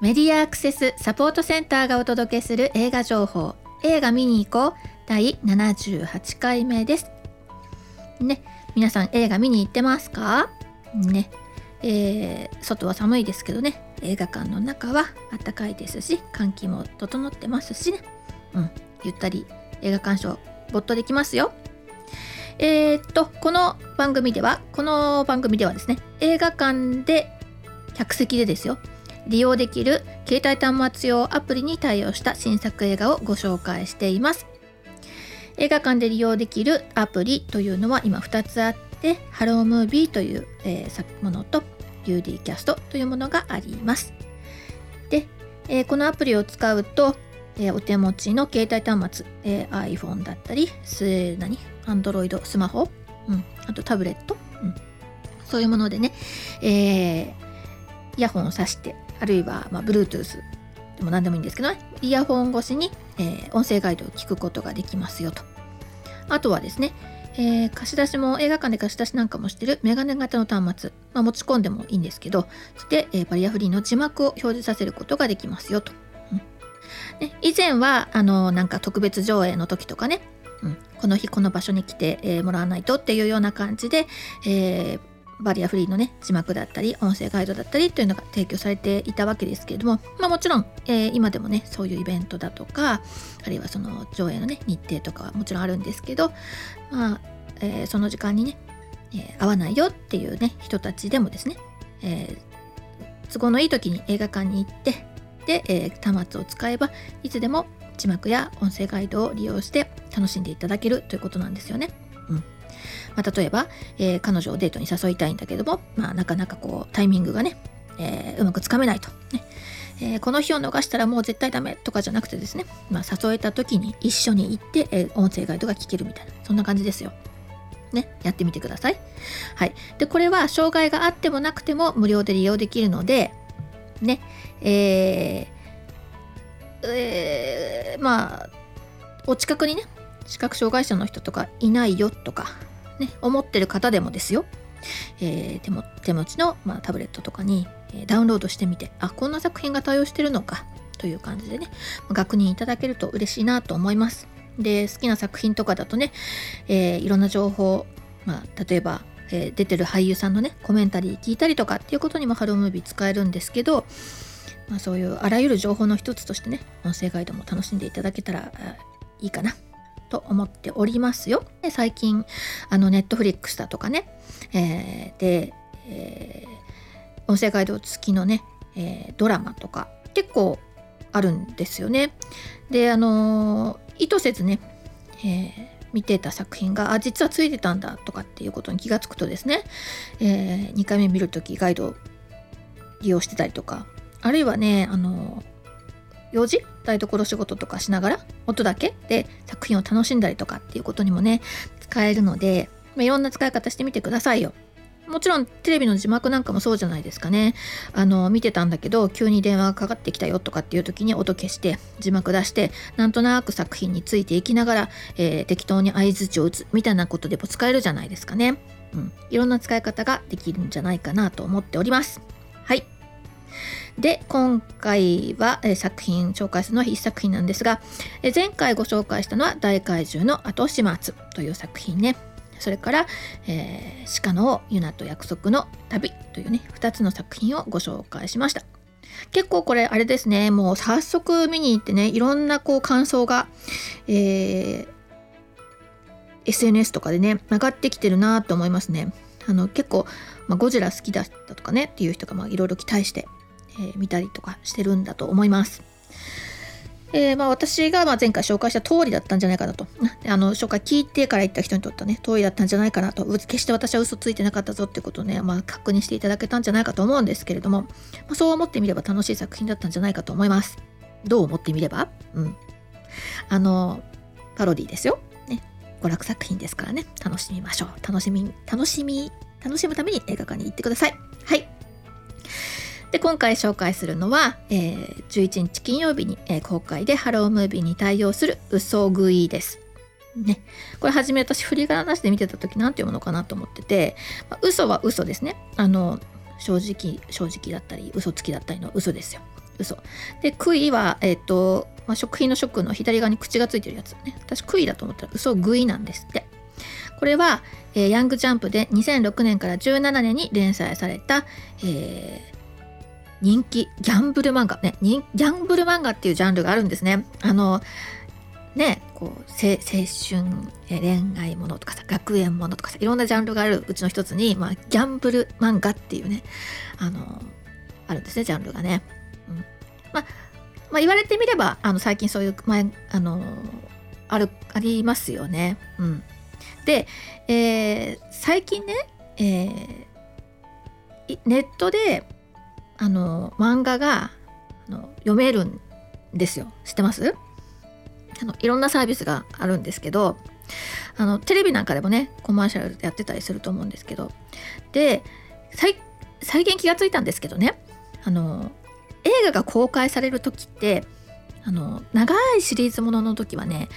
メディアアクセスサポートセンターがお届けする映画情報。映画見に行こう。第78回目です。ね。皆さん映画見に行ってますか？ね。えー、外は寒いですけどね。映画館の中は暖かいですし換気も整ってますしね。うん。ゆったり映画鑑賞没頭できますよ。えー、っとこの番組ではこの番組ではですね映画館で客席でですよ。利用できる携帯端末用アプリに対応した新作映画をご紹介しています。映画館で利用できるアプリというのは今2つあってハロームービーという、えー、ものと UD キャストというものがあります。で、えー、このアプリを使うと、えー、お手持ちの携帯端末、えー、iPhone だったりす何？Android スマホ、うん、あとタブレット、うん、そういうものでね、えイヤホンを挿してあるいは、まあ、Bluetooth でも何でもいいんですけどね。イヤホン越しに、えー、音声ガイドを聞くことができますよと。あとはですね、えー、貸し出しも映画館で貸し出しなんかもしてるメガネ型の端末、まあ、持ち込んでもいいんですけどそして、えー、バリアフリーの字幕を表示させることができますよと、うん。ね、以前はあのなんか特別上映の時とかね。うん、この日この場所に来て、えー、もらわないとっていうような感じで、えー、バリアフリーのね字幕だったり音声ガイドだったりというのが提供されていたわけですけれども、まあ、もちろん、えー、今でもねそういうイベントだとかあるいはその上映のね日程とかはもちろんあるんですけど、まあえー、その時間にね、えー、合わないよっていうね人たちでもですね、え都合のいい時に映画館に行ってで、え端末を使えばいつでも字幕や音声ガイドを利用して楽しんでいただけるということなんですよね。うんまあ、例えば、えー、彼女をデートに誘いたいんだけども、まあ、なかなかこうタイミングがね、えー、うまくつかめないと、ねえー、この日を逃したらもう絶対ダメとかじゃなくてですね、まあ、誘えた時に一緒に行って、え音声ガイドが聞けるみたいなそんな感じですよ。ね、やってみてください。はい。で、これは障害があってもなくても無料で利用できるので、ね、えー、えー、まあ、お近くにね、視覚障害者の人とかいないよとか、ね、思ってる方でもですよ、えー、手も手持ちの、まあ、タブレットとかに、え、ダウンロードしてみてあこんな作品が対応してるのかという感じでね確認いただけると嬉しいなと思います。で好きな作品とかだとね、えー、いろんな情報、まあ、例えば、え出てる俳優さんのねコメンタリー聞いたりとかっていうことにもハロームービー使えるんですけど、まあ、そういうあらゆる情報の一つとしてね音声ガイドも楽しんでいただけたらいいかな。と思っておりますよ。で最近あのネットフリックスだとかね、えー、で、えー、音声ガイド付きのね、えー、ドラマとか結構あるんですよね。であの意図せずね、え見てた作品があ実はついてたんだとかっていうことに気がつくとですね、え2回目見る時ガイドを利用してたりとかあるいはねあの用事?台所仕事とかしながら?音だけ?で作品を楽しんだりとかっていうことにもね使えるので、まあ、いろんな使い方してみてくださいよ。もちろんテレビの字幕なんかもそうじゃないですかね。あの見てたんだけど急に電話がかかってきたよとかっていう時に音消して字幕出してなんとなく作品についていきながら、えー、適当に相づちを打つみたいなことでも使えるじゃないですかね。うん、いろんな使い方ができるんじゃないかなと思っております。はい。で今回は、え作品紹介するのは1作品なんですが、え前回ご紹介したのは「大怪獣の後始末」という作品ね。それから「えー、鹿のユナと約束の旅」というね2つの作品をご紹介しました。結構これあれですね。もう早速見に行ってねいろんなこう感想が、えー、SNS とかでね上がってきてるなと思いますね。あの結構、まあ、ゴジラ好きだったとかねっていう人がいろいろ期待してえ、見たりとかしてるんだと思います。えー、まあ、私がま前回紹介した通りだったんじゃないかなと。あの紹介聞いてから言った人にとってはね、通りだったんじゃないかなと。決して私は嘘ついてなかったぞってことをね、まあ、確認していただけたんじゃないかと思うんですけれども、まあ、そう思ってみれば楽しい作品だったんじゃないかと思います。どう思ってみれば？うん。あの、パロディですよ。ね。娯楽作品ですからね、楽しみましょう。楽しみ、楽しみ、楽しむために映画館に行ってください。はい。で今回紹介するのは、えー、11日金曜日に、えー、公開でハロームービーに対応する嘘食いです。ね、これ初め私振り仮名なしで見てた時何て読むのかなと思ってて、まあ、嘘は嘘ですね。あの正直正直だったり嘘つきだったりの嘘ですよ。嘘。で杭はえ、ー、と、まあ、食品の食の左側に口がついてるやつね。私杭だと思ったら嘘食いなんですって。これは、えー、ヤングジャンプで2006年から17年に連載された、えー、人気ギャンブル漫画ねギャンブル漫画っていうジャンルがあるんですねあのねこう青春恋愛ものとかさ学園ものとかさいろんなジャンルがあるうちの一つに、まあ、ギャンブル漫画っていうねあのあるんですねジャンルがね。うんまあ、まあ、言われてみればあの最近そういう前あのあるありますよね。うん、で、えー、最近ね、えー、ネットであの漫画があの読めるんですよ。知ってます？あのいろんなサービスがあるんですけどあのテレビなんかでもねコマーシャルやってたりすると思うんですけどで最近気がついたんですけどねあの映画が公開される時ってあの長いシリーズものの時はね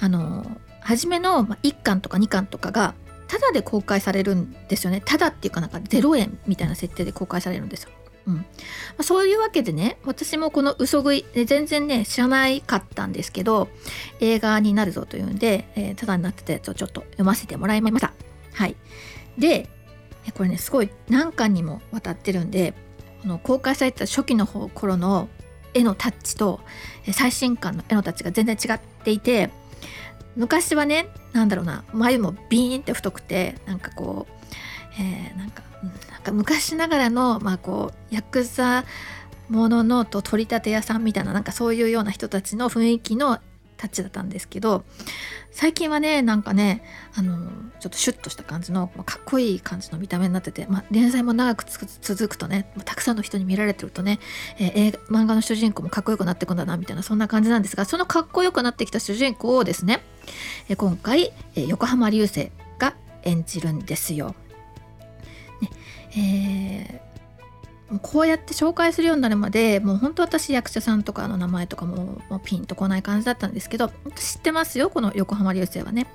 あの初めの1巻とか2巻とかがタダで公開されるんですよねタダっていうかなんか0円みたいな設定で公開されるんですよ。うんま、そういうわけでね私もこの嘘食い全然ね知らないかったんですけど映画になるぞというんで、えー、ただになってたやつをちょっと読ませてもらいました。はい、でこれねすごい何巻にもわたってるんでこの公開された初期の頃の絵のタッチと最新刊の絵のタッチが全然違っていて昔はね何だろうな眉もビーンって太くてなんかこう、えー、なんかなんか昔ながらのまあこうヤクザもののと取り立て屋さんみたいななんかそういうような人たちの雰囲気のタッチだったんですけど最近はねなんかねあのちょっとシュッとした感じのかっこいい感じの見た目になってて、まあ、連載も長く続くとねたくさんの人に見られてるとね、えー、漫画の主人公もかっこよくなってくんだなみたいなそんな感じなんですがそのかっこよくなってきた主人公をですね、えー、今回、えー、横浜流星が演じるんですよ。えーこうやって紹介するようになるまでもう本当私役者さんとかの名前とかももうピンとこない感じだったんですけど知ってますよこの横浜流星はね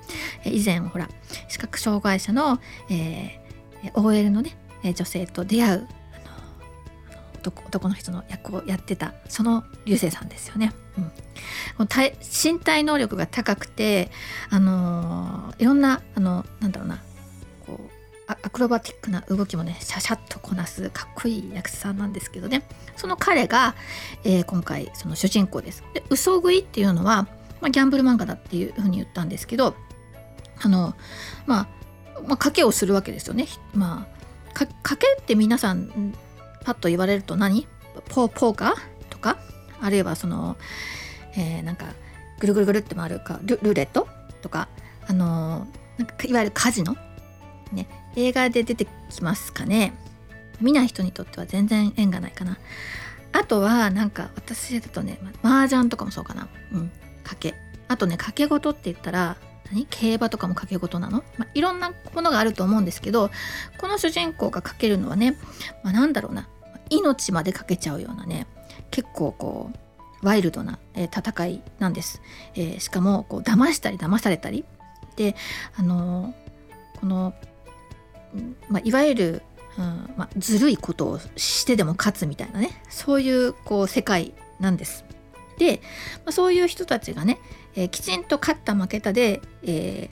え以前ほら視覚障害者の、えー、OL のね女性と出会う男の人の役をやってたその流星さんですよね。うん、この身体能力が高くて、あのー、いろんなあのなんだろうなこうアクロバティックな動きもねシャシャッとこなすかっこいい役者さんなんですけどね。その彼が、えー、今回その主人公です。で嘘食いっていうのは、まあ、ギャンブル漫画だっていうふうに言ったんですけどあのまあまあ、賭けをするわけですよね。まあ、賭けって皆さんパッと言われると何？ポポーカーとか？あるいはその、えー、なんかぐるぐるぐるって回るかルルーレットとか？あのなんかいわゆるカジノ？ね映画で出てきますかね。見ない人にとっては全然縁がないかな。あとはなんか私だとね麻雀とかもそうかな。うん賭け。あとね賭け事って言ったら何？競馬とかも賭け事なの、まあ、いろんなものがあると思うんですけどこの主人公がかけるのはね、まあ、なんだろうな。命までかけちゃうようなね結構こうワイルドな、えー、戦いなんです、えー、しかもこう騙したり騙されたり。であのー、このまあ、いわゆる、うんまあ、ずるいことをしてでも勝つみたいなねそういうこう世界なんです。で、まあ、そういう人たちがね、えー、きちんと勝った負けたで、え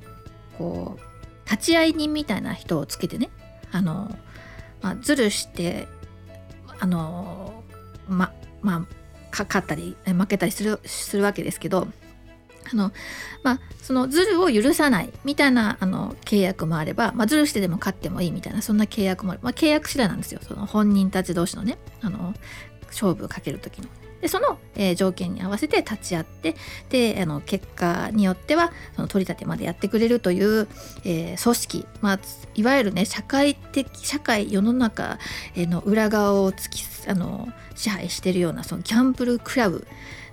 ー、こう立ち会い人みたいな人をつけてねあの、まあ、ずるしてあのままあ勝ったり負けたりするするわけですけどあのまあそのズルを許さないみたいなあの契約もあれば、まあ、ズルしてでも勝ってもいいみたいなそんな契約もある、まあ、契約次第なんですよその本人たち同士のねあの勝負をかける時の。でその、えー、条件に合わせて立ち会ってであの結果によってはその取り立てまでやってくれるという、えー、組織、まあ、いわゆるね社会的社会世の中の裏側を突きあの支配しているようなそのギャンブルクラブ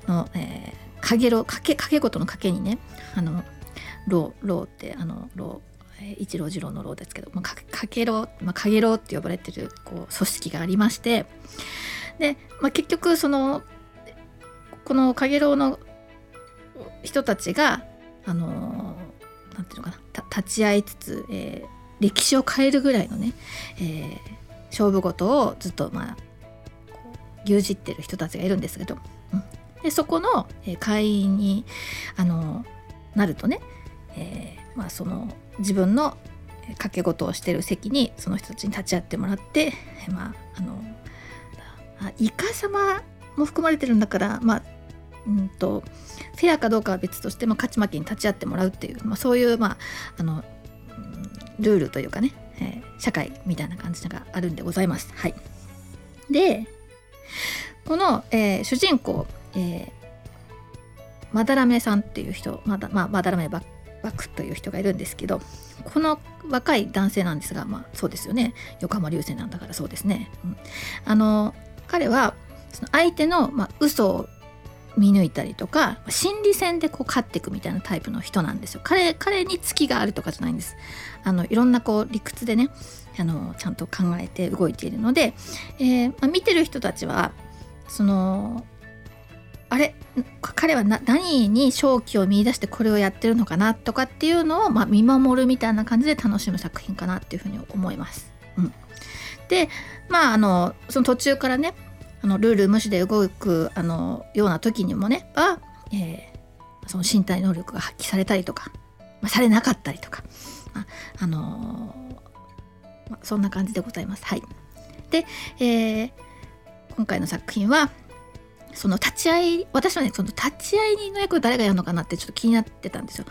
の、えーかげろかけかけ事のかけにねあのろうろうってあのろう一郎二郎のろうですけど、まあ、かかけろう、まあ、かげろうって呼ばれてるこう組織がありましてで、まあ、結局そのこのかげろうの人たちがあのなんていうのかな立ち会いつつ、えー、歴史を変えるぐらいのね、えー、勝負事をずっとまあ牛耳ってる人たちがいるんですけど、でそこの、会員にあのなるとね、えー、まあ、その自分の掛け事をしてる席にその人たちに立ち会ってもらって、まあ、あのイカ様も含まれてるんだからまあうんとフェアかどうかは別として、まあ、勝ち負けに立ち会ってもらうっていう、まあ、そういう、まあ、あのルールというかね、えー、社会みたいな感じがあるんでございます。はい、でこの、えー、主人公、えー、まだらめさんっていう人まだ、まあ、まだらめバックという人がいるんですけどこの若い男性なんですがまあそうですよね。横浜流星なんだからそうですね。うん、あの彼はその相手の、まあ、嘘を見抜いたりとか心理戦でこう勝っていくみたいなタイプの人なんですよ。彼彼に月があるとかじゃないんです。あのいろんなこう理屈でねあのちゃんと考えて動いているので、えー、まあ、見てる人たちはそのあれ彼は何に勝機を見いだしてこれをやってるのかなとかっていうのを、まあ、見守るみたいな感じで楽しむ作品かなっていうふうに思います。うん、でまああのその途中からねあのルール無視で動くあのような時にもねあ、えー、その身体能力が発揮されたりとか、まあ、されなかったりとか、まあ、あのー、まあ、そんな感じでございます。はい、で、えー、今回の作品はその立ち会い私はねその立ち会い人の役を誰がやるのかなってちょっと気になってたんですよ。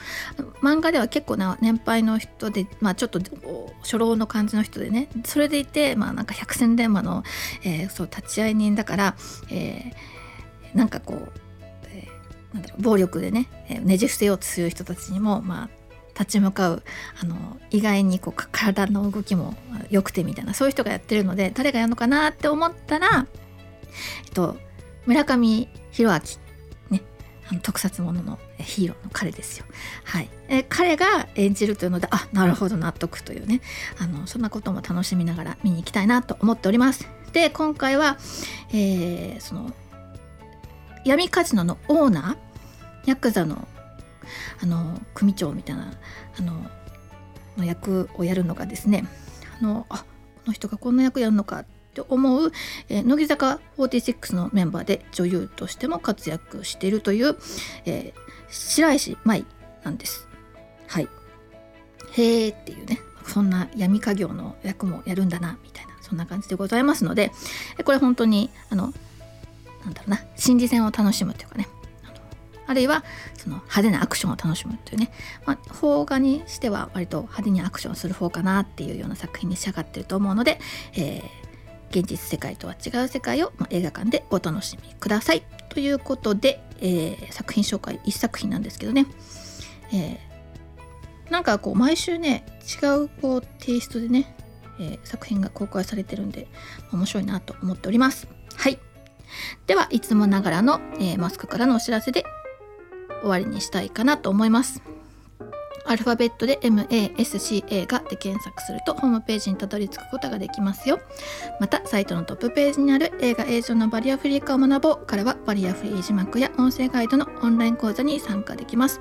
漫画では結構な年配の人でまあちょっと初老の感じの人でねそれでいてまあなんか百戦錬磨の、えー、そう立ち会い人だから、えー、なんかこう、えー、なんだろう暴力でねねじ伏せようとする人たちにもまあ立ち向かうあの意外にこう体の動きも良くてみたいなそういう人がやってるので誰がやるのかなって思ったら、えっと、村上弘明、ね、あの特撮もののヒーローの彼ですよ。はい、え彼が演じるというのであなるほど納得というねあのそんなことも楽しみながら見に行きたいなと思っております。で今回は、えー、その闇カジノのオーナーヤクザのあの組長みたいなあのの役をやるのがですねあのあこの人がこんな役やるのかって思う、えー、乃木坂46のメンバーで女優としても活躍しているという、えー、白石舞なんです。はい。へーっていうねそんな闇家業の役もやるんだなみたいなそんな感じでございますのでこれ本当にあのなんだろうな心理戦を楽しむというかねあるいはその派手なアクションを楽しむというね、まあ、邦画にしては割と派手にアクションする方かなっていうような作品に仕上がってると思うので、えー、現実世界とは違う世界を、まあ、映画館でお楽しみください。ということで、えー、作品紹介1作品なんですけどね、えー、なんかこう毎週ね違うこうテイストでね、えー、作品が公開されてるんで面白いなと思っております。はい。ではいつもながらの、え、マスクからのお知らせで終わりにしたいかなと思います。アルファベットで MASCA がで検索するとホームページにたどり着くことができますよ。またサイトのトップページにある映画映像のバリアフリー化を学ぼう。からはバリアフリー字幕や音声ガイドのオンライン講座に参加できます。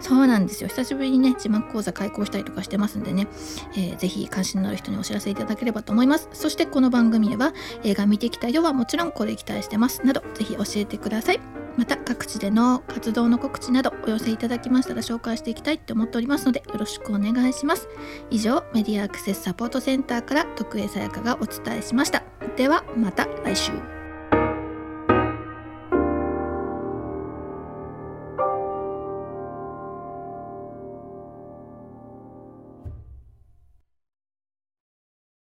そうなんですよ。久しぶりにね字幕講座開講したりとかしてますんでね、えー、ぜひ関心のある人にお知らせいただければと思います。そしてこの番組では映画見てきたよはもちろんこれ期待してます。などぜひ教えてください。また各地での活動の告知などお寄せいただきましたら紹介していきたいと思っておりますのでよろしくお願いします。以上メディアアクセスサポートセンターから徳江さやかがお伝えしました。ではまた来週。